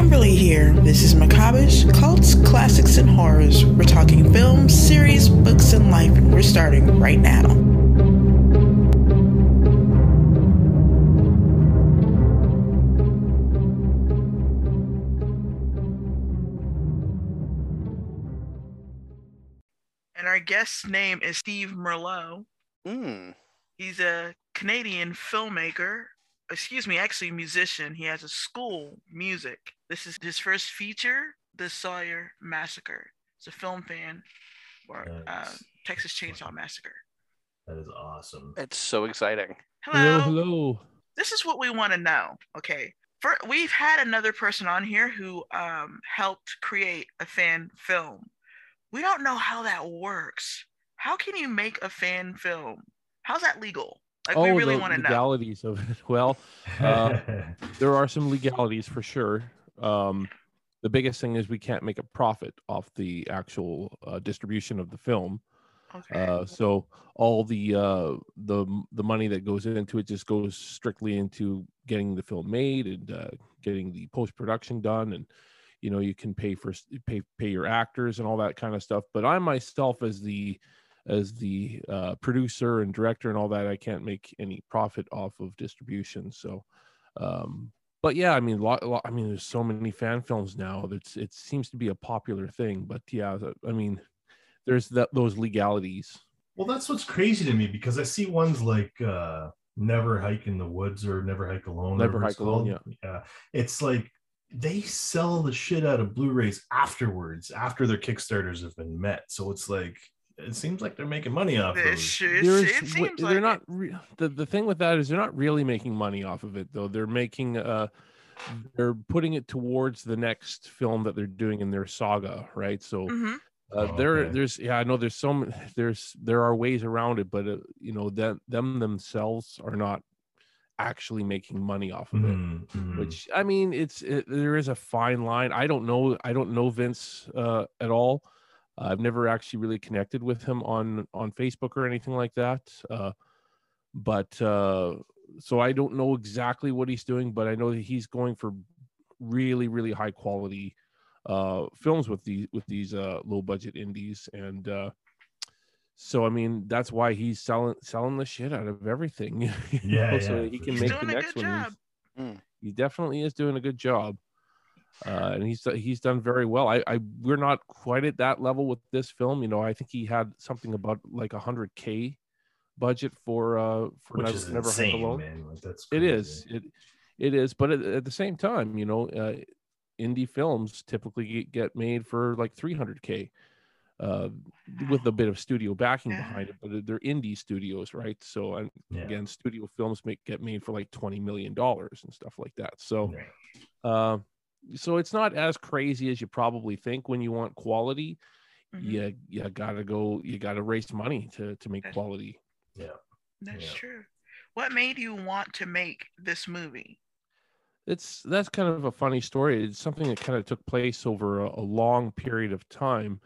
Kimberly here. This is Macabreish, Cults, Classics, and Horrors. We're talking films, series, books, and life, and we're starting right now. And our guest's name is Steve Merlo. Mm. He's a Canadian filmmaker, excuse me, actually musician. He has a school music. This is his first feature, The Sawyer Massacre. It's a film fan for uh, Texas Chainsaw Massacre. That is awesome. It's so exciting. Hello. Hello, hello. This is what we want to know. Okay. For, we've had another person on here who um, helped create a fan film. We don't know how that works. How can you make a fan film? How's that legal? Like we really Oh, the want to know. legalities of it. Well, uh, there are some legalities for sure. Um, the biggest thing is we can't make a profit off the actual uh, distribution of the film. Okay. Uh, so all the uh, the the money that goes into it just goes strictly into getting the film made and uh, getting the post production done, and you know you can pay for pay pay your actors and all that kind of stuff. But I myself, as the as the uh, producer and director and all that, I can't make any profit off of distribution. So, um, but yeah, I mean, lot, lot, I mean, there's so many fan films now. That's it seems to be a popular thing. But yeah, I mean, there's that those legalities. well, that's what's crazy to me because I see ones like uh Never Hike in the Woods or Never Hike Alone. Never Hike Alone, called. yeah. It's like they sell the shit out of Blu-rays afterwards, after their Kickstarters have been met. So it's like it seems like they're making money off It, those. sh- it seems they're it. not re- the the thing with that is they're not really making money off of it though. They're making uh they're putting it towards the next film that they're doing in their saga, right? So Mhm. uh, Oh, there okay. there's yeah, I know there's so many there's there are ways around it, but uh, you know that them themselves are not actually making money off of it. Mhm, mhm. which I mean, it's it, there is a fine line. I don't know. I don't know Vince uh, at all. I've never actually really connected with him on on Facebook or anything like that. Uh, but uh, so I don't know exactly what he's doing, but I know that he's going for really, really high quality uh, films with these with these uh, low budget indies, and uh, so I mean that's why he's selling selling the shit out of everything. Yeah, know, so yeah, that he can He's make doing the a next good one. job. He definitely is doing a good job uh, and he's he's done very well I, I we're not quite at that level with this film you know i think he had something about like a 100k budget for uh for which never, is never Hike insane, alone man. Like that's it crazy. is it it is but at, at the same time you know uh, indie films typically get, get made for like 300k uh, with a bit of studio backing behind it but they're indie studios right so and Yeah. again studio films make get made for like 20 million dollars and stuff like that so Yeah. uh, so it's not as crazy as you probably think when you want quality Mhm. you you gotta go you gotta raise money to to make That's- quality Yeah, That's Yeah. true. What made you want to make this movie? it's that's kind of a funny story it's something that kind of took place over a, a long period of time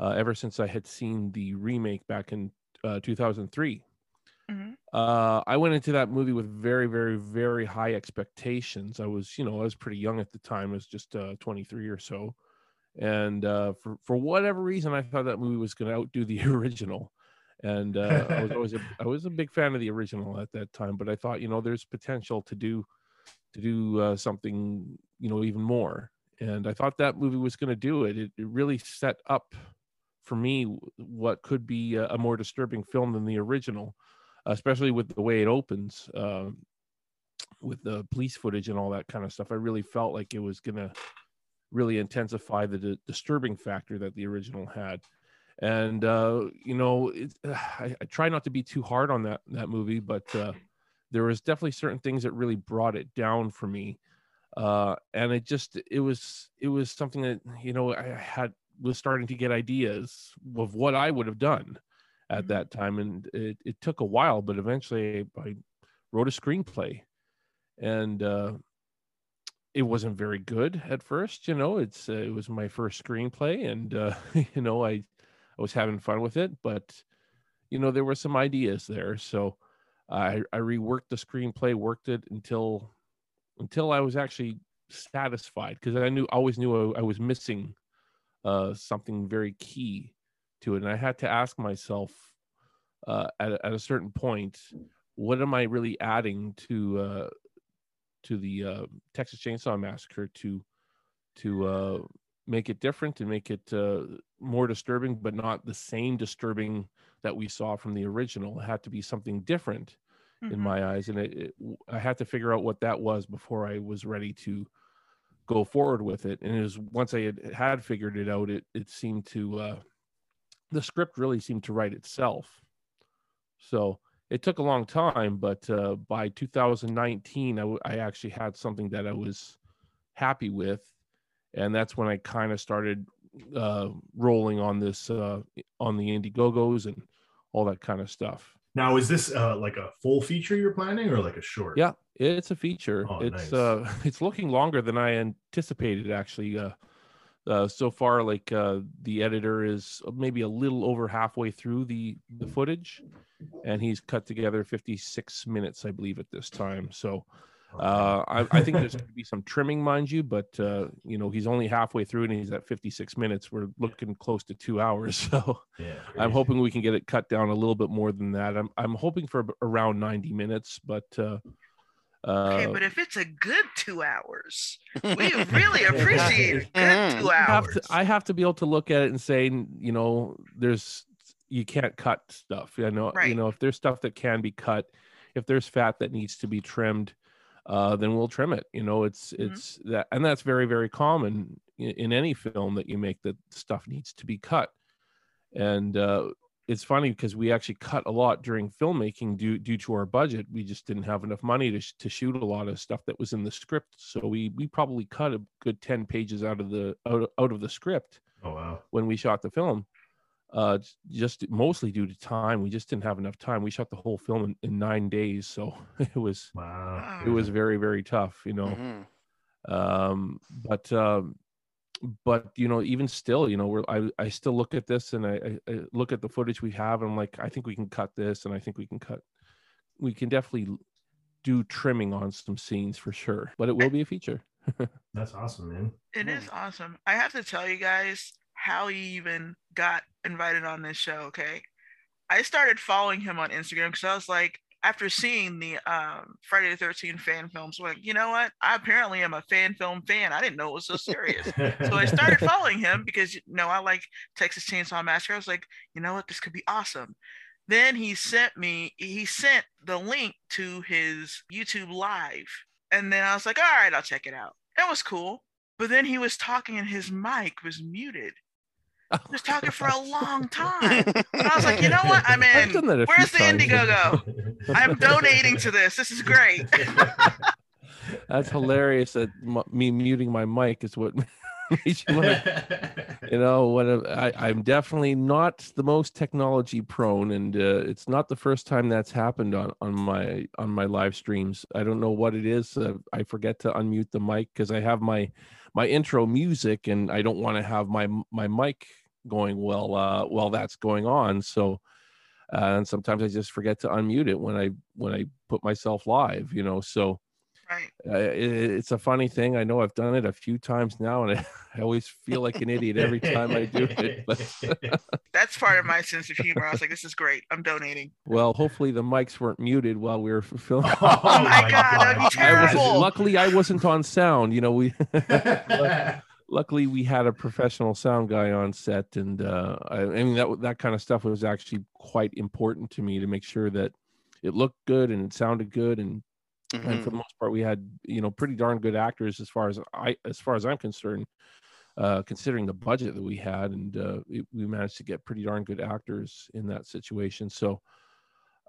uh, ever since i had seen the remake back in uh, 2003 Mhm. uh, I went into that movie with very, very, very high expectations. I was, you know, I was pretty young at the time. I was just uh, 23 or so, and uh, for for whatever reason, I thought that movie was going to outdo the original. And uh, I was always a, I was a big fan of the original at that time, but I thought, you know, there's potential to do to do uh, something, you know, even more. And I thought that movie was going to do it. it. It really set up for me what could be a, a more disturbing film than the original especially with the way it opens um, with the police footage and all that kind of stuff. I really felt like it was going to really intensify the di- disturbing factor that the original had. And uh, you know, it, I, I try not to be too hard on that that movie, but uh, there was definitely certain things that really brought it down for me. Uh, and it just it was it was something that you know I had was starting to get ideas of what I would have done at Mhm. that time and it, it took a while but eventually I wrote a screenplay. And uh it wasn't very good at first you know it's uh, it was my first screenplay and uh you know I I was having fun with it but you know there were some ideas there. So I I reworked the screenplay worked it until until I was actually satisfied because I knew always knew I, I was missing uh, something very key to it, and I had to ask myself uh, at at a certain point, what am I really adding to uh, to the uh, Texas Chainsaw Massacre to to uh, make it different and make it uh, more disturbing, but not the same disturbing that we saw from the original. It had to be something different Mhm. in my eyes, and it, it, I had to figure out what that was before I was ready to go forward with it. And it was once I had, had figured it out, it it seemed to uh, the script really seemed to write itself. So it took a long time, but uh, by 2019, I, w- I actually had something that I was happy with, and that's when I kind of started uh, rolling on this uh, on the Indiegogos and all that kind of stuff. Now, is this uh, like a full feature you're planning or like a short? Yeah, it's a feature. Oh, it's nice. uh it's looking longer than I anticipated actually. Uh, uh so far like uh the editor is maybe a little over halfway through the the footage and he's cut together 56 minutes I believe at this time. So uh I, I think there's going to be some trimming mind you but uh you know he's only halfway through and he's at 56 minutes we're looking close to 2 hours so yeah, I'm hoping we can get it cut down a little bit more than that. I'm I'm hoping for around 90 minutes, but uh, Okay, uh, but if it's a good two hours, we really appreciate a good Mhm. two I have hours. to I have to be able to look at it and say, you know, there's you can't cut stuff. I know, you know, if there's stuff that can be cut, if there's fat that needs to be trimmed, uh, then we'll trim it. You know, it's Mhm. it's that, and that's very very common in, in any film that you make that stuff needs to be cut. And uh, it's funny because we actually cut a lot during filmmaking due due to our budget. We just didn't have enough money to sh- to shoot a lot of stuff that was in the script. So we we probably cut a good ten pages out of the out of, out of the script Oh wow. when we shot the film. Uh, just mostly due to time. We just didn't have enough time. We shot the whole film in, in nine days, so it was Wow. it was very very tough. You know Mhm. um but um but you know even still you know we're i i still look at this and I, I, I look at the footage we have and i'm like i think we can cut this and i think we can cut we can definitely do trimming on some scenes for sure but it will be a feature That's awesome, man. It is awesome. I have to tell you guys how he even got invited on this show. Okay. I started following him on Instagram because I was like, after seeing the um, Friday the 13th fan films, like, you know what? I apparently am a fan film fan. I didn't know it was so serious. so I started following him because you know I like Texas Chainsaw Massacre. I was like, you know what, this could be awesome. Then he sent me, he sent the link to his YouTube live. And then I was like, all right, I'll check it out. It was cool. But then he was talking and his mic was muted. He was talking for a long time. And I was like, you know what? I'm in. done that a Where's the times. Indiegogo? I'm donating to this. This is great. that's hilarious that m- me muting my mic is what made you wanna you know what I, i'm definitely not the most technology prone and uh, it's not the first time that's happened on on my on my live streams i don't know what it is uh, i forget to unmute the mic because i have my my intro music and i don't want to have my my mic going well uh while that's going on. So uh, and sometimes i just forget to unmute it when i when i put myself live you know? So Right. uh, it, it's a funny thing. I know I've done it a few times now, and I, I always feel like an idiot every time I do it. But That's part of my sense of humor. I was like, this is great. I'm donating. well, hopefully the mics weren't muted while we were filming. oh my God, that would be I wasn't, terrible. luckily, I wasn't on sound. You know, we luckily we had a professional sound guy on set, and uh, I, I mean that that kind of stuff was actually quite important to me to make sure that it looked good and it sounded good and and Mhm. for the most part we had you know pretty darn good actors as far as i as far as i'm concerned uh considering the budget that we had. And uh it, we managed to get pretty darn good actors in that situation. So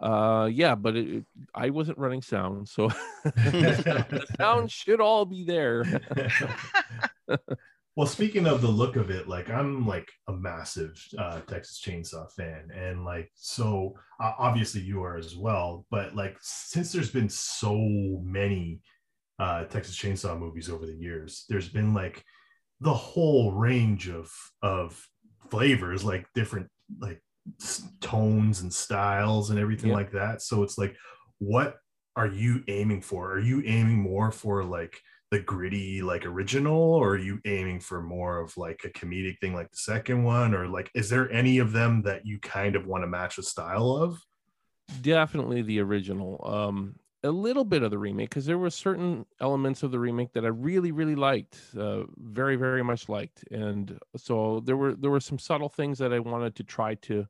uh yeah but it, it- i wasn't running sound. So the sound should all be there well, speaking of the look of it, like I'm like a massive uh, Texas Chainsaw fan, and like so uh, obviously you are as well. But like since there's been so many uh, Texas Chainsaw movies over the years, there's been like the whole range of of flavors, like different like tones and styles and everything Yeah. like that. So it's like, what are you aiming for? Are you aiming more for like the gritty like original or are you aiming for more of like a comedic thing like the second one or like is there any of them that you kind of want to match the style of? Definitely the original um a little bit of the remake because there were certain elements of the remake that i really really liked uh, very very much liked and so there were there were some subtle things that i wanted to try to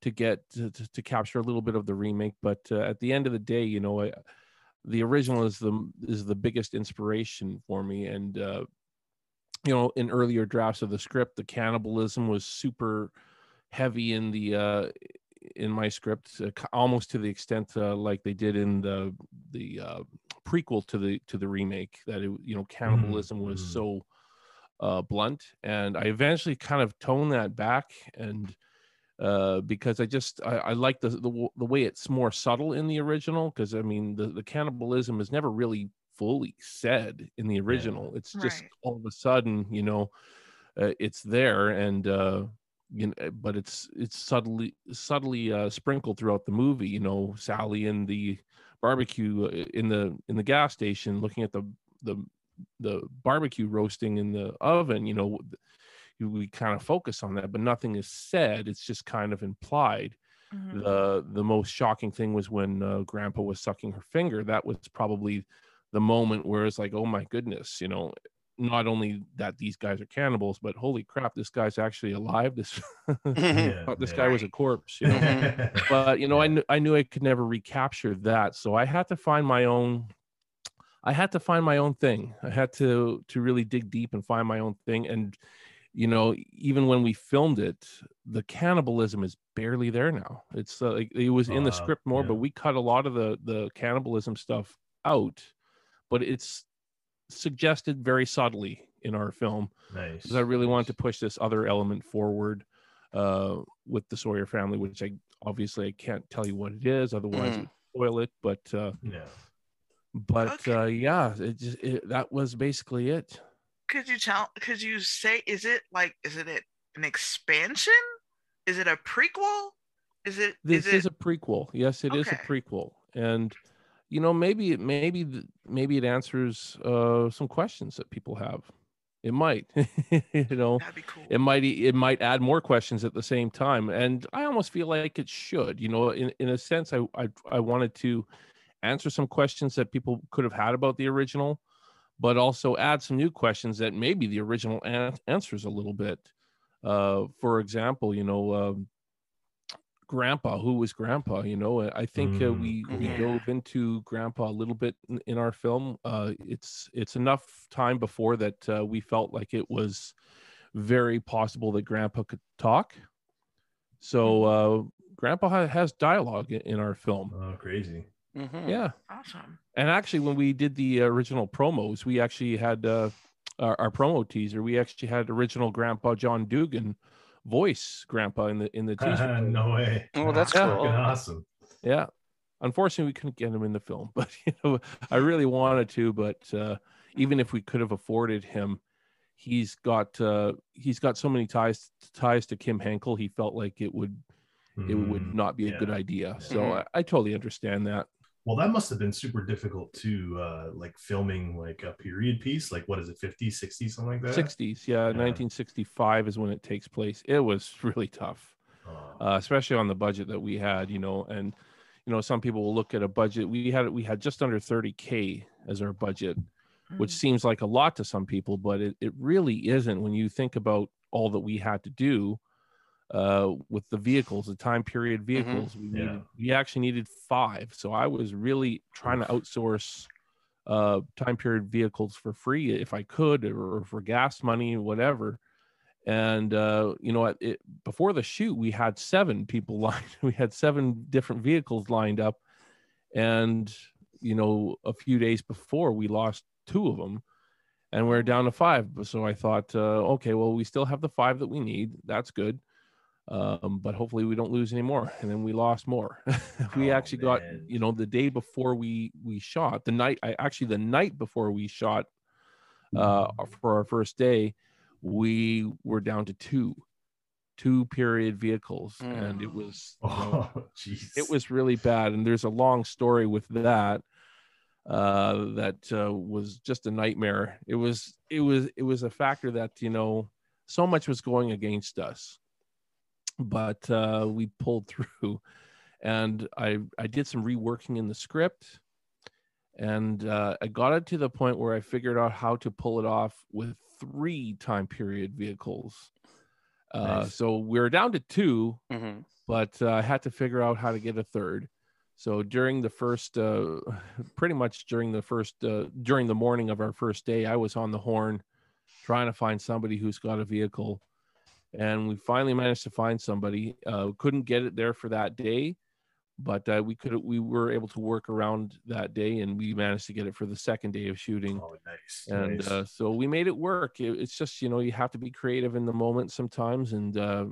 to get to, to, capture a little bit of the remake but uh, at the end of the day you know I, the original is the is the biggest inspiration for me and uh you know in earlier drafts of the script the cannibalism was super heavy in the uh in my script uh, almost to the extent uh, like they did in the the uh, prequel to the to the remake that it, you know cannibalism mm-hmm. was so uh, blunt and i eventually kind of toned that back and uh, because I just I, I like the, the, the way it's more subtle in the original. Because I mean, the the cannibalism is never really fully said in the original. Yeah. It's just right. all of a sudden, you know, uh, it's there, and uh, you know, eh, but it's it's subtly subtly uh, sprinkled throughout the movie. You know, Sally in the barbecue uh, in the in the gas station, looking at the the the barbecue roasting in the oven. You know we kind of focus on that, but nothing is said. It's just kind of implied. Mm-hmm. The the most shocking thing was when uh, Grandpa was sucking her finger. That was probably the moment where it's like, oh my goodness, you know, not only that these guys are cannibals, but holy crap, this guy's actually alive. This yeah, this yeah. guy was a corpse, you know. but you know, yeah. I knew I knew I could never recapture that, so I had to find my own. I had to find my own thing. I had to to really dig deep and find my own thing, and you know even when we filmed it the cannibalism is barely there now it's uh, like it was in the script more yeah. but we cut a lot of the the cannibalism stuff out but it's suggested very subtly in our film nice because i really nice. wanted to push this other element forward uh with the sawyer family which i obviously i can't tell you what it is otherwise mm. it spoil it but uh yeah but okay. uh yeah it just it, that was basically it could you tell could you say is it like is it an expansion? Is it a prequel? Is it this is, is a prequel. Yes it okay. is a prequel. And you know maybe it maybe maybe it answers uh some questions that people have. It might you know. Cool. it might it might add more questions at the same time. And i almost feel like it should you know in, in a sense I, I i wanted to answer some questions that people could have had about the original but also add some new questions that maybe the original an- answers a little bit. Uh, for example, you know, um, grandpa who was grandpa you know i think uh, we we yeah. dove into grandpa a little bit in, in our film uh, it's it's enough time before that uh, we felt like it was very possible that grandpa could talk so mm-hmm. uh, grandpa ha- has dialogue in, in, our film oh crazy Mm-hmm. Yeah. Awesome. And actually, when we did the original promos, we actually had uh, our, our, promo teaser. We actually had original Grandpa John Dugan voice Grandpa in the in the teaser. no way. Oh, that's yeah. cool. Awesome. Yeah. Unfortunately, we couldn't get him in the film, but you know, I really wanted to. But uh, even if we could have afforded him, he's got uh, he's got so many ties ties to Kim Henkel. He felt like it would it would mm, not be a yeah. good idea. So mm-hmm. I, I, totally understand that well that must have been super difficult to uh like filming like a period piece like what is it 50s 60s something like that 60s yeah, yeah. 1965 is when it takes place it was really tough oh. uh, especially on the budget that we had you know and you know some people will look at a budget we had we had just under 30k as our budget which mm. seems like a lot to some people but it, it really isn't when you think about all that we had to do uh, with the vehicles, the time period mm-hmm. vehicles. Mm-hmm. We needed, yeah. we actually needed five. So I was really trying to outsource uh, time period vehicles for free if I could, or for gas money, whatever. And uh, you know, it, before the shoot, we had seven people lined. We had seven different vehicles lined up, and you know, a few days before, we lost two of them and we're down to five. So I thought, uh, okay, well, we still have the five that we need. That's good um, but hopefully we don't lose any more and then we lost more we oh, actually man. got you know the day before we we shot the night i actually the night before we shot uh mm-hmm. for our first day we were down to two two period vehicles mm. and it was oh, know, it was really bad and there's a long story with that uh, that uh, was just a nightmare. It was it was it was a factor that you know so much was going against us, but uh, we pulled through, and I I did some reworking in the script, and uh, I got it to the point where I figured out how to pull it off with three time period vehicles. Uh, Nice. So we are down to 2 Mhm. but uh, I had to figure out how to get a third. So during the first, uh, pretty much during the first, uh, during the morning of our first day, I was on the horn trying to find somebody who's got a vehicle. And we finally managed to find somebody. Uh, couldn't get it there for that day, but uh, we could we were able to work around that day, and we managed to get it for the second day of shooting Oh, nice. and nice. uh, so we made it work it, it's just you know you have to be creative in the moment sometimes and uh,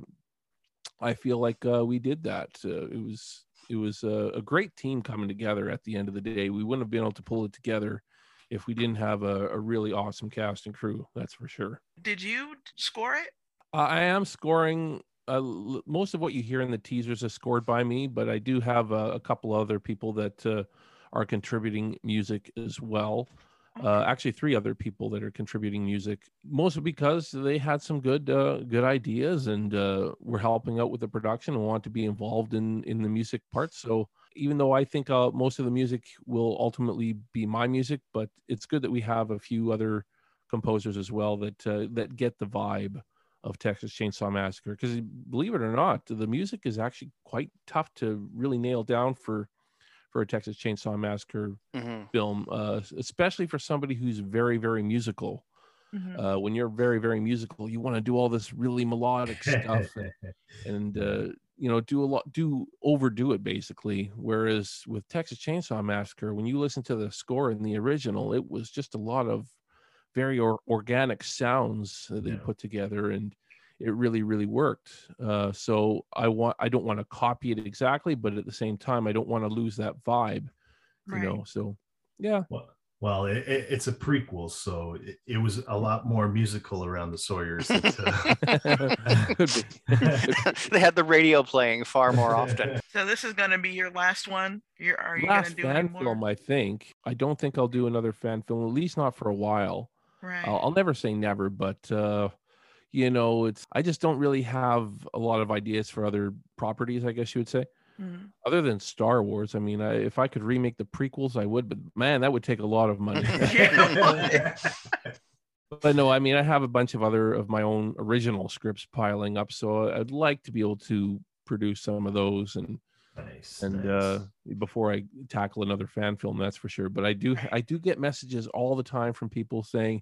i feel like uh, we did that uh, it was it was a, a great team coming together at the end of the day we wouldn't have been able to pull it together if we didn't have a, a really awesome cast and crew that's for sure Did you score it? Uh, i am scoring uh, most of what you hear in the teasers is scored by me but i do have uh, a couple other people that uh, are contributing music as well. Uh, actually three other people that are contributing music mostly because they had some good uh, good ideas and uh, were helping out with the production and want to be involved in in the music part. So even though i think uh, most of the music will ultimately be my music but it's good that we have a few other composers as well that uh, that get the vibe of texas chainsaw massacre because believe it or not the music is actually quite tough to really nail down for for a texas chainsaw massacre Mhm. film, uh, especially for somebody who's very, very musical. Mhm. Uh, when you're very, very musical, you want to do all this really melodic stuff and, and uh, you know, do a lot, do overdo it basically. Whereas with Texas Chainsaw Massacre, when you listen to the score in the original, it was just a lot of very or- organic sounds that they Yeah. put together and it really really worked uh, so i want i don't want to copy it exactly but at the same time i don't want to lose that vibe you Right. know so yeah well, well it, it, it's a prequel, so it, it was a lot more musical around the Sawyers. that, uh, they had the radio playing far more often. So this is gonna be your last one. You're are you last gonna do fan film i think i don't think i'll do another fan film at least not for a while right. I'll, I'll never say never but uh you know it's i just don't really have a lot of ideas for other properties i guess you would say Mhm. other than star wars i mean I, if i could remake the prequels i would but man that would take a lot of money Yeah. but no i mean i have a bunch of other of my own original scripts piling up so i'd like to be able to produce some of those and nice. and nice. uh before i tackle another fan film that's for sure. But i do i do get messages all the time from people saying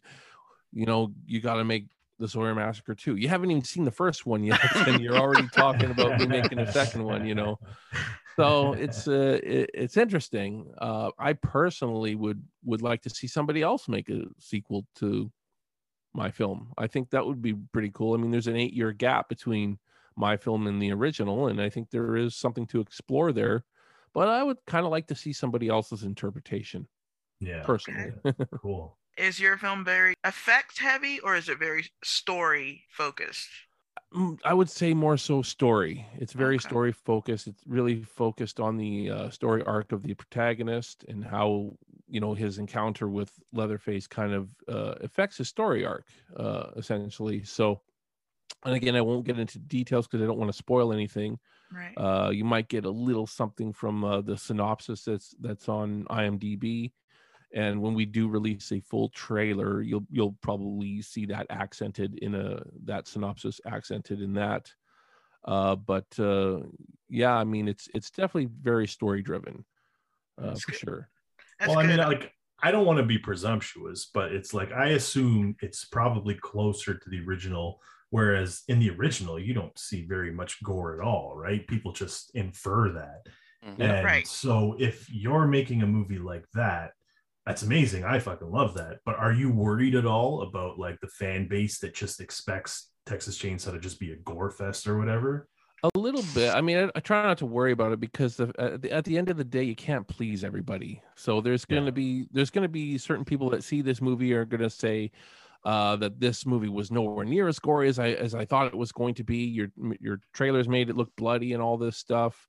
you know you got to make the sawyer massacre too you haven't even seen the first one yet and you're already talking about making a second one you know? So it's uh it, it's interesting. Uh i personally would would like to see somebody else make a sequel to my film. I think that would be pretty cool. I mean there's an eight year gap between my film in the original and i think there is something to explore there but i would kind of like to see somebody else's interpretation yeah, personally cool. Is your film very effect heavy or is it very story focused? Mm, I would say more so story. It's very Okay. story focused. It's really focused on the uh, story arc of the protagonist and how you know his encounter with Leatherface kind of uh, affects his story arc, uh, essentially. So, and again, I won't get into details because I don't want to spoil anything. Right. Uh, you might get a little something from uh, the synopsis that's that's on IMDb, and when we do release a full trailer, you'll you'll probably see that accented in a that synopsis accented in that. Uh, but uh, yeah, I mean it's it's definitely very story driven, uh, That's for good. sure. That's well, I mean, like, I don't want to be presumptuous, but it's like I assume it's probably closer to the original. Whereas in the original, you don't see very much gore at all, right? People just infer that. Mhm. And Right. so if you're making a movie like that, that's amazing. I fucking love that. But are you worried at all about like the fan base that just expects Texas Chainsaw to just be a gore fest or whatever? A little bit. I mean, I, I try not to worry about it because the, at, the, at the end of the day, you can't please everybody. So there's going to Yeah. be there's going to be certain people that see this movie are going to say uh, that this movie was nowhere near as gory as I as I thought it was going to be. Your your trailers made it look bloody and all this stuff.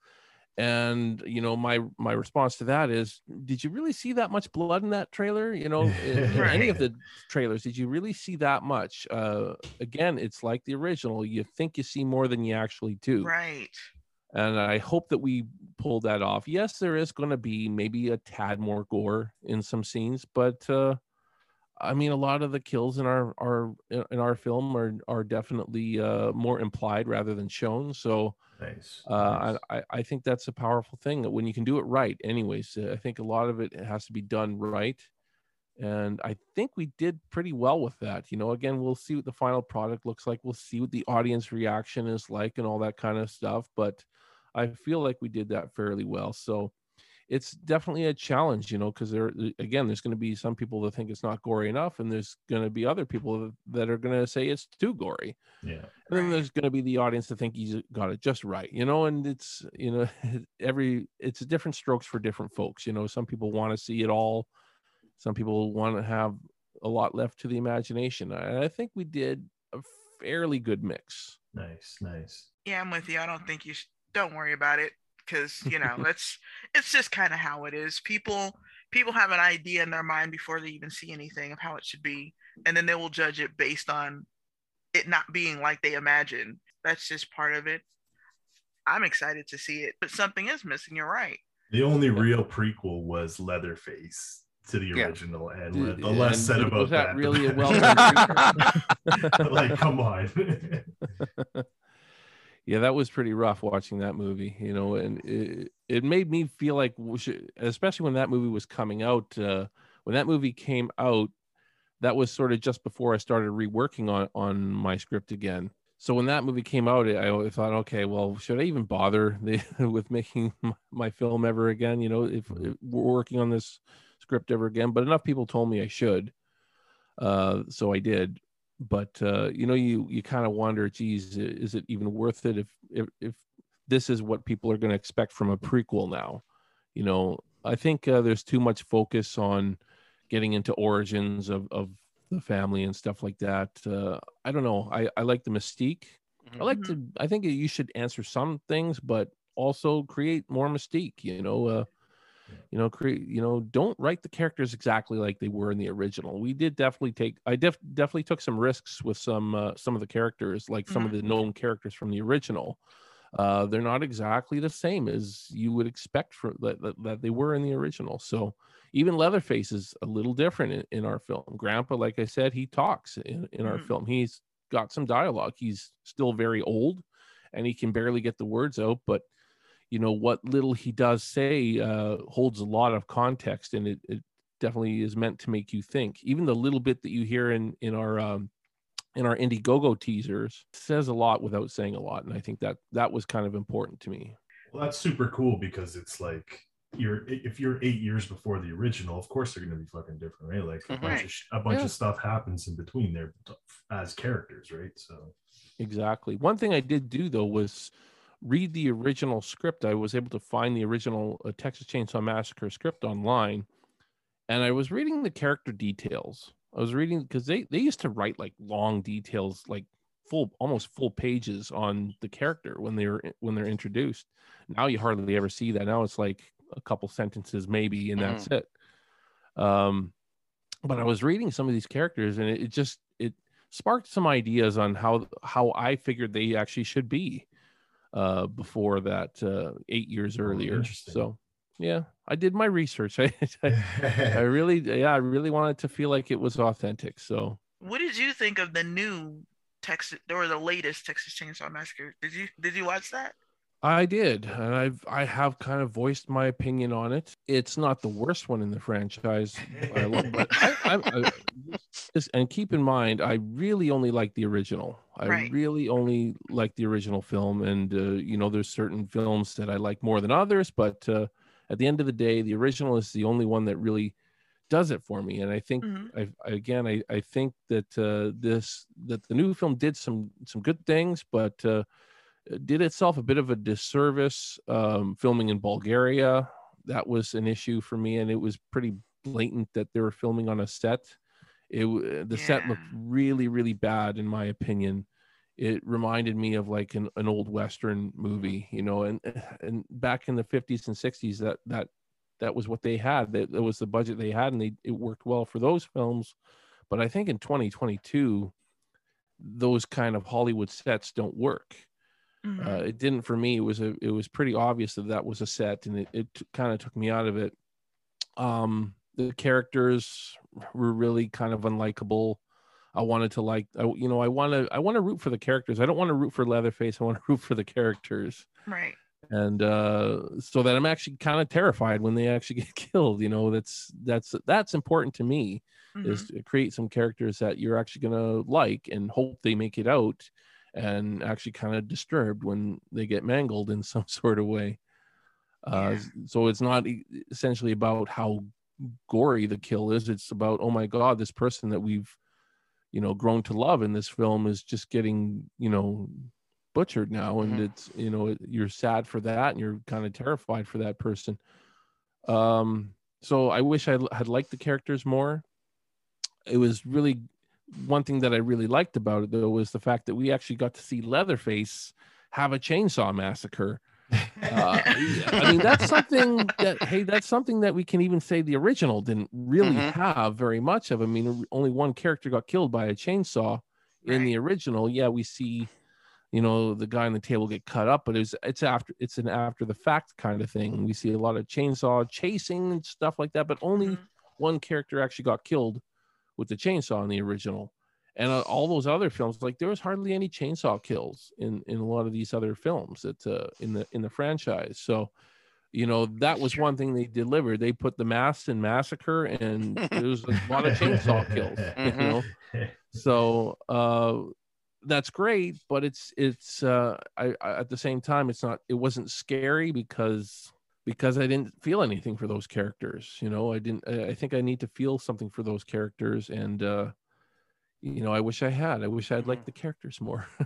and you know my my response to that is did you really see that much blood in that trailer you know in, in any of the trailers did you really see that much uh again it's like the original you think you see more than you actually do Right. and i hope that we pulled that off yes there is going to be maybe a tad more gore in some scenes but uh i mean a lot of the kills in our our in our film are are definitely uh more implied rather than shown so Nice. uh, nice. I, I- think that's a powerful thing that when you can do it right. Anyways, uh, I think a lot of it has to be done right, and I think we did pretty well with that. You know, again, we'll see what the final product looks like. We'll see what the audience reaction is like, and all that kind of stuff. But I feel like we did that fairly well. So it's definitely a challenge, you know, because there again, there's going to be some people that think it's not gory enough, and there's going to be other people that- that are going to say it's too gory yeah. and then Right. there's going to be the audience to think he's got it just right you know and it's you know every it's different strokes for different folks you know some people want to see it all some people want to have a lot left to the imagination and i think we did a fairly good mix Nice. Nice. Yeah, I'm with you. I don't think you should. Don't worry about it because you know that's it's just kind of how it is. People people have an idea in their mind before they even see anything of how it should be, and then they will judge it based on it not being like they imagine. That's just part of it. I'm excited to see it, but something is missing. You're right. The only real prequel was Leatherface to the Yeah. original, and D- le- the less and said was about that that, really a well-done like, come on. yeah that was pretty rough watching that movie you know and it, it made me feel like should, especially when that movie was coming out uh when that movie came out that was sort of just before i started reworking on on my script again. So when that movie came out i thought okay well should i even bother the, with making my, my film ever again you know if, if we're working on this script ever again? But enough people told me i should uh so i did but uh, you know, you you kind of wonder, geez, is it even worth it if if, if this is what people are going to expect from a prequel now? You know, I think uh, there's too much focus on getting into origins of of the family and stuff like that. Uh, I don't know. I I like the mystique. I like to. I think you should answer some things, but also create more mystique. You know. You know create you know don't write the characters exactly like they were in the original. We did definitely take i def, definitely took some risks with some uh, some of the characters like some of the known characters from the original. Uh they're not exactly the same as you would expect for that, that, that they were in the original. So even leatherface is a little different in, in our film. Grandpa like i said he talks in, in our Mm. film. He's got some dialogue. He's still very old and he can barely get the words out but you know what little he does say uh, holds a lot of context and it, it definitely is meant to make you think even the little bit that you hear in in our um in our indiegogo teasers says a lot without saying a lot and i think that that was kind of important to me well, that's super cool because it's like you're if you're eight years before the original, of course they're gonna be fucking different, right? Like a Mhm. bunch of sh- a bunch Yeah. of stuff happens in between there as characters, right? So exactly one thing i did do though was read the original script i was able to find the original uh, texas chainsaw massacre script online and i was reading the character details. I was reading because they they used to write like long details like full almost full pages on the character when they were when they're introduced. Now you hardly ever see that. Now it's like a couple sentences maybe and that's it. Um but i was reading some of these characters and it, it just it sparked some ideas on how how i figured they actually should be uh before that uh eight years Oh, earlier interesting. so yeah i did my research i I, I really yeah i really wanted to feel like it was authentic so What did you think of the new Texas or the latest Texas Chainsaw Massacre? Did you did you watch that? I did, and I've I have kind of voiced my opinion on it. It's not the worst one in the franchise, I love, but I, I, I just, and keep in mind, I really only like the original. I Right. really only like the original film, and uh, you know, there's certain films that I like more than others, but uh, at the end of the day, the original is the only one that really does it for me. And I think Mhm. I, I again, I, I think that uh, this that the new film did some some good things, but uh, did itself a bit of a disservice. Um, filming in Bulgaria, that was an issue for me, and it was pretty blatant that they were filming on a set. It w- the set looked really really bad in my opinion. it reminded me of like an, an old western movie you know and and back in the 50s and 60s that that that was what they had. That, that was the budget they had and they it worked well for those films. But i think in 2022 those kind of hollywood sets don't work. Mhm. uh, it didn't for me. It was a it was pretty obvious that that was a set and it, it kind of took me out of it. Um the characters were really kind of unlikable i wanted to like I, you know i want to i want to root for the characters i don't want to root for leatherface i want to root for the characters right. and uh so that i'm actually kind of terrified when they actually get killed you know that's that's that's important to me Mhm. is to create some characters that you're actually going to like and hope they make it out and actually kind of disturbed when they get mangled in some sort of way uh Yeah. so it's not essentially about how gory the kill is it's about oh my god this person that we've you know grown to love in this film is just getting you know butchered now. And Mhm. it's you know you're sad for that and you're kind of terrified for that person. Um so i wish I had liked the characters more. It was really one thing that i really liked about it though was the fact that we actually got to see leatherface have a chainsaw massacre uh, I mean, that's something that hey, that's something that we can even say the original didn't really Mhm. have very much of. I mean, only one character got killed by a chainsaw in the original. Yeah, we see, you know, the guy on the table get cut up, but it's it's after it's an after the fact kind of thing. We see a lot of chainsaw chasing and stuff like that, but only Mhm. one character actually got killed with the chainsaw in the original and uh, all those other films like there was hardly any chainsaw kills in in a lot of these other films that uh, in the in the franchise. So you know that was one thing they delivered. They put the mass in massacre and there was a lot of chainsaw kills you Mhm. know? So uh that's great but it's it's uh I, I at the same time it's not it wasn't scary because because i didn't feel anything for those characters you know? I didn't I think i need to feel something for those characters and uh you know i wish i had i wish i'd liked the characters more.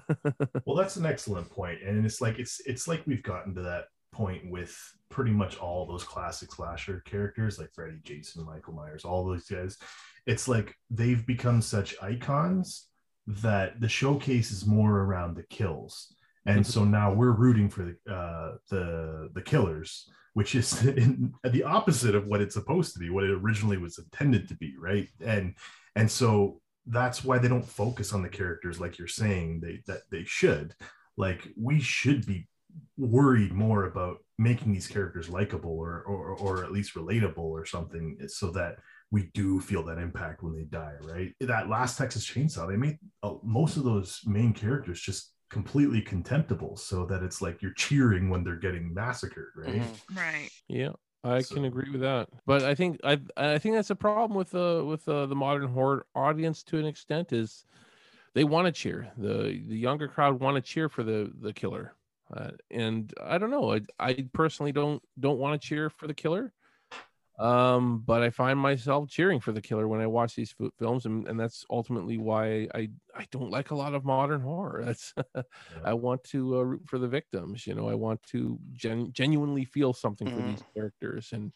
Well that's an excellent point and it's like it's it's like we've gotten to that point with pretty much all those classic slasher characters like freddy jason michael myers all those guys. It's like they've become such icons that the showcase is more around the kills and so now we're rooting for the uh the the killers which is in, the opposite of what it's supposed to be what it originally was intended to be right? And and so that's why they don't focus on the characters like you're saying they that they should like we should be worried more about making these characters likable or, or or at least relatable or something so that we do feel that impact when they die right that last texas chainsaw they made uh, most of those main characters just completely contemptible so that it's like you're cheering when they're getting massacred right Mhm. Right. Yeah, I So- can agree with that. But I think I I think that's a problem with uh with uh, the modern horror audience to an extent is they want to cheer. The the younger crowd want to cheer for the the killer. Uh, and I don't know. I I personally don't don't want to cheer for the killer. Um, but I find myself cheering for the killer when I watch these films, and, and that's ultimately why I I don't like a lot of modern horror. That's I want to uh, root for the victims. You know, I want to gen- genuinely feel something for these characters, and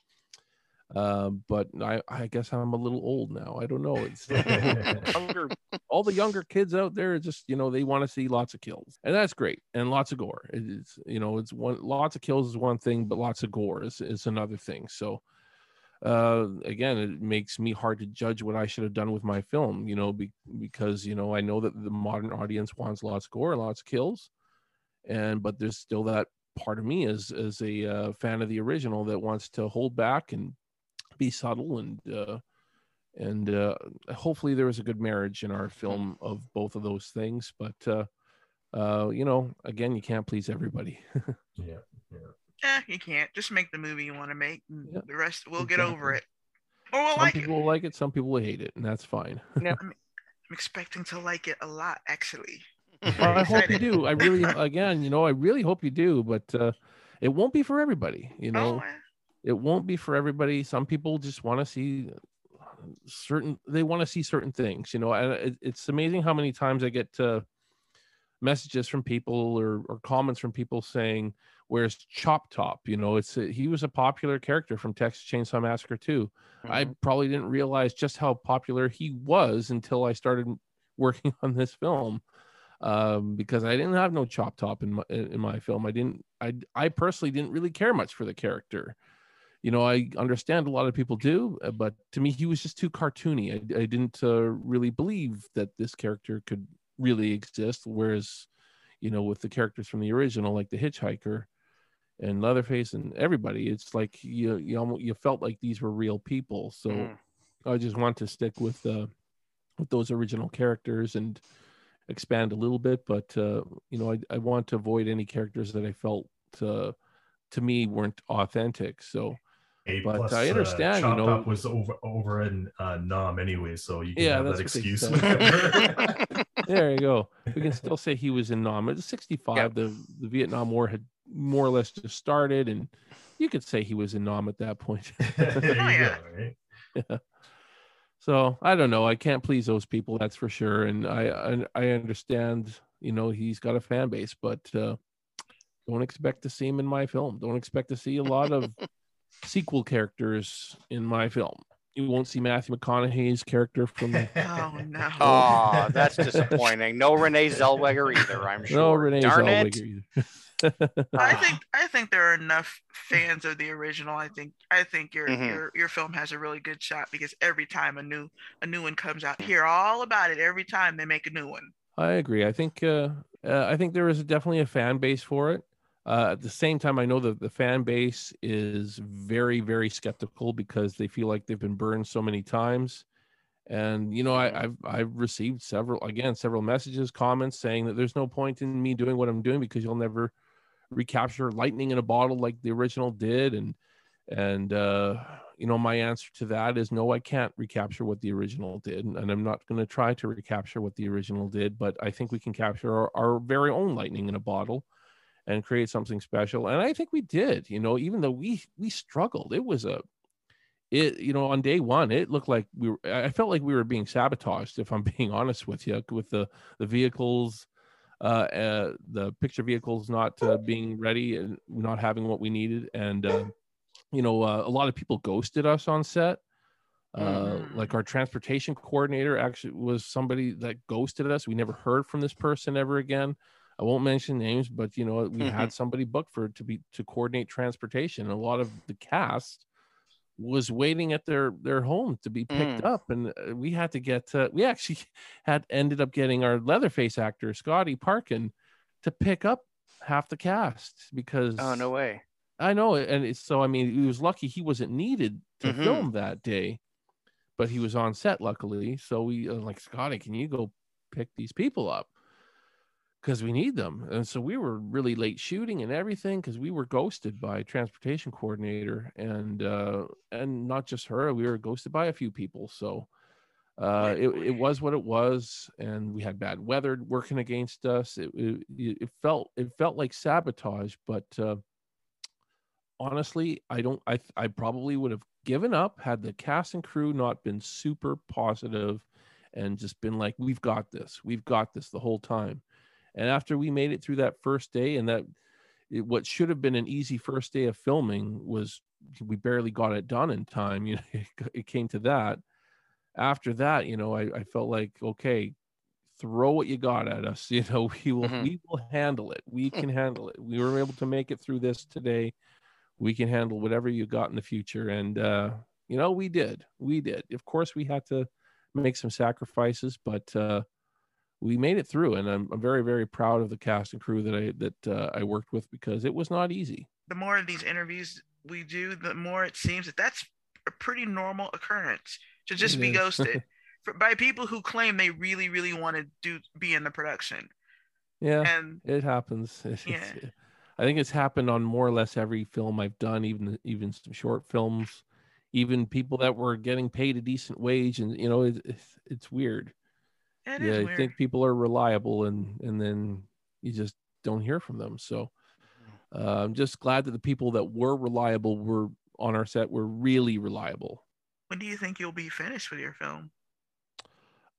uh, but I I guess I'm a little old now. I don't know. It's younger, all the younger kids out there just you know they want to see lots of kills, and that's great, and lots of gore. It's you know it's one lots of kills is one thing, but lots of gore is is another thing. So uh again it makes me hard to judge what i should have done with my film you know be, because you know i know that the modern audience wants lots of gore lots of kills and but there's still that part of me as as a uh, fan of the original that wants to hold back and be subtle and uh and uh hopefully there was a good marriage in our film of both of those things but uh uh you know again you can't please everybody. Yeah Eh, you can't. Just make the movie you want to make. and Yeah, the rest, we'll get over it. Or we'll some like it. people will like it some people will hate it and that's fine I'm expecting to like it a lot, actually. Well, I hope you do. I really, again, you know, I really hope you do, but uh, it won't be for everybody. You know, Oh, it won't be for everybody. Some people just want to see certain. They want to see certain things. You know, and it, it's amazing how many times I get uh, messages from people or, or comments from people saying, "Where's Chop Top?" You know, it's a, he was a popular character from Texas Chainsaw Massacre too. I Mhm. probably didn't realize just how popular he was until I started working on this film. um, because I didn't have no chop top in my in my film. I didn't. I I personally didn't really care much for the character. You know, I understand a lot of people do, uh, but to me, he was just too cartoony. I, I didn't uh, really believe that this character could really exist. Whereas, you know, with the characters from the original, like the Hitchhiker and Leatherface and everybody, it's like you you almost you felt like these were real people. So Mm. I just want to stick with uh, with those original characters and expand a little bit. But uh, you know, I, I want to avoid any characters that I felt uh, to me weren't authentic. So A But plus, I understand, you Chop know- was over over in uh, Nam anyway, so you can Yeah, have that that's what they excuse. said. whenever. there you go. We can still say he was in Nam. It's 65. Yep. The the Vietnam War had more or less just started, and you could say he was in Nam at that point. Oh, yeah. go, right? So I don't know. I can't please those people, that's for sure. And I I, I understand, you know, he's got a fan base, but uh, don't expect to see him in my film. Don't expect to see a lot of sequel characters in my film. You won't see Matthew McConaughey's character from The- Oh no. Oh, that's disappointing. No Renee Zellweger either, I'm sure. no Renee Darn it. Zellweger either. I think I think there are enough fans of the original. I think I think your Mhm. your your film has a really good shot because every time a new a new one comes out, hear all about it every time they make a new one. I agree. I think uh, uh, I think there is definitely a fan base for it. Uh, at the same time, I know that the fan base is very, very skeptical because they feel like they've been burned so many times. And you know, I, I've I've received several again several messages, comments saying that there's no point in me doing what I'm doing because you'll never recapture lightning in a bottle like the original did. And and uh, you know, my answer to that is no, I can't recapture what the original did, and, and I'm not going to try to recapture what the original did. But I think we can capture our, our very own lightning in a bottle and create something special. And I think we did. You know, even though we we struggled, it was a it you know on day one it looked like we were i felt like we were being sabotaged if i'm being honest with you with the the vehicles uh, uh the picture vehicles not uh, being ready and not having what we needed and uh, you know uh, a lot of people ghosted us on set uh, Mhm. like our transportation coordinator actually was somebody that ghosted us we never heard from this person ever again i won't mention names but you know we had somebody booked for to be to coordinate transportation a lot of the cast was waiting at their their home to be picked Mm. up and uh, we had to get uh, we actually had ended up getting our leatherface actor scotty parkin to pick up half the cast because Oh, no way. i know and it's so i mean he was lucky he wasn't needed to Mhm. film that day but he was on set luckily so we uh, like scotty can you go pick these people up because we need them and so we were really late shooting and everything because we were ghosted by transportation coordinator and uh and not just her we were ghosted by a few people so uh it, it was what it was and we had bad weather working against us it, it, it felt it felt like sabotage but uh honestly i don't i i probably would have given up had the cast and crew not been super positive and just been like we've got this we've got this the whole time and after we made it through that first day and that it, what should have been an easy first day of filming was we barely got it done in time you know it, it came to that. After that you know I, I felt like okay throw what you got at us you know we will Mhm. we will handle it. We can handle it. We were able to make it through this today. We can handle whatever you got in the future. And uh you know we did we did. Of course we had to make some sacrifices but uh we made it through and i'm, I'm very very proud of the cast and crew that i that uh, i worked with because it was not easy The more of these interviews we do, the more it seems that that's a pretty normal occurrence to just It be is. ghosted for, by people who claim they really, really want to do be in the production. yeah And it happens It's- Yeah. it's- i think it's happened on more or less every film i've done even even some short films even people that were getting paid a decent wage and you know it, it's, it's weird it yeah i think people are reliable and and then you just don't hear from them. So uh, i'm just glad that the people that were reliable were on our set were really reliable. When do you think you'll be finished with your film?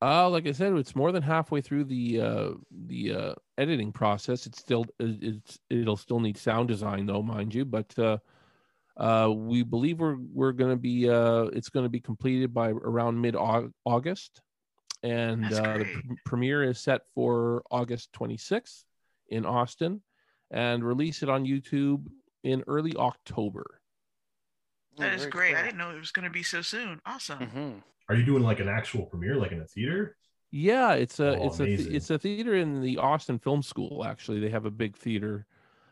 uh like i said it's more than halfway through the uh the uh editing process. It's still it- it's it'll still need sound design though mind you but uh uh we believe we're we're going to be uh it's going to be completed by around mid august and uh, the pr- premiere is set for August 26th in Austin, and release it on YouTube in early October. That is great. I didn't know it was going to be so soon. Awesome. hmm Are you doing like an actual premiere, like in a theater? Yeah, it's a Oh, it's a th- it's a theater in the Austin Film School. Actually, they have a big theater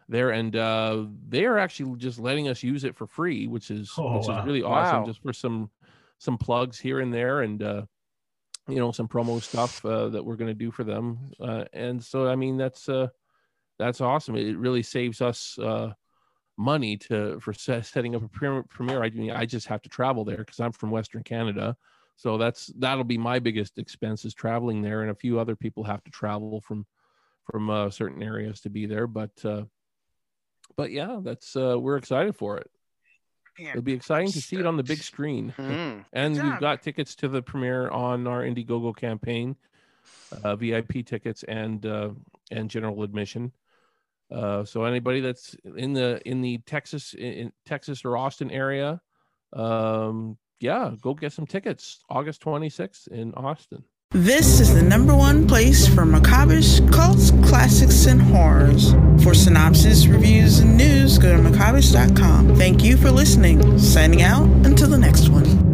there, and uh, they are actually just letting us use it for free, which is Oh, which wow. is really awesome. Wow. Just for some some plugs here and there, and uh, you know some promo stuff uh, that we're going to do for them. Uh, and so, I mean, that's uh, that's awesome. It really saves us uh, money to for se- setting up a premiere. premiere. I mean, I just have to travel there because I'm from Western Canada. So that's that'll be my biggest expense is traveling there, and a few other people have to travel from from uh, certain areas to be there. But uh, but yeah, that's uh, we're excited for it. It'll be exciting to see it on the big screen, hmm and we've got tickets to the premiere on our Indiegogo campaign, uh, VIP tickets and uh, and general admission. Uh, so anybody that's in the in the Texas in, in Texas or Austin area, um, yeah, go get some tickets. August 26th in Austin. This is the number one place for Macabreish cults, classics, and horrors. For synopsis, reviews, and news, go to macabreish.com. Thank you for listening. Signing out until the next.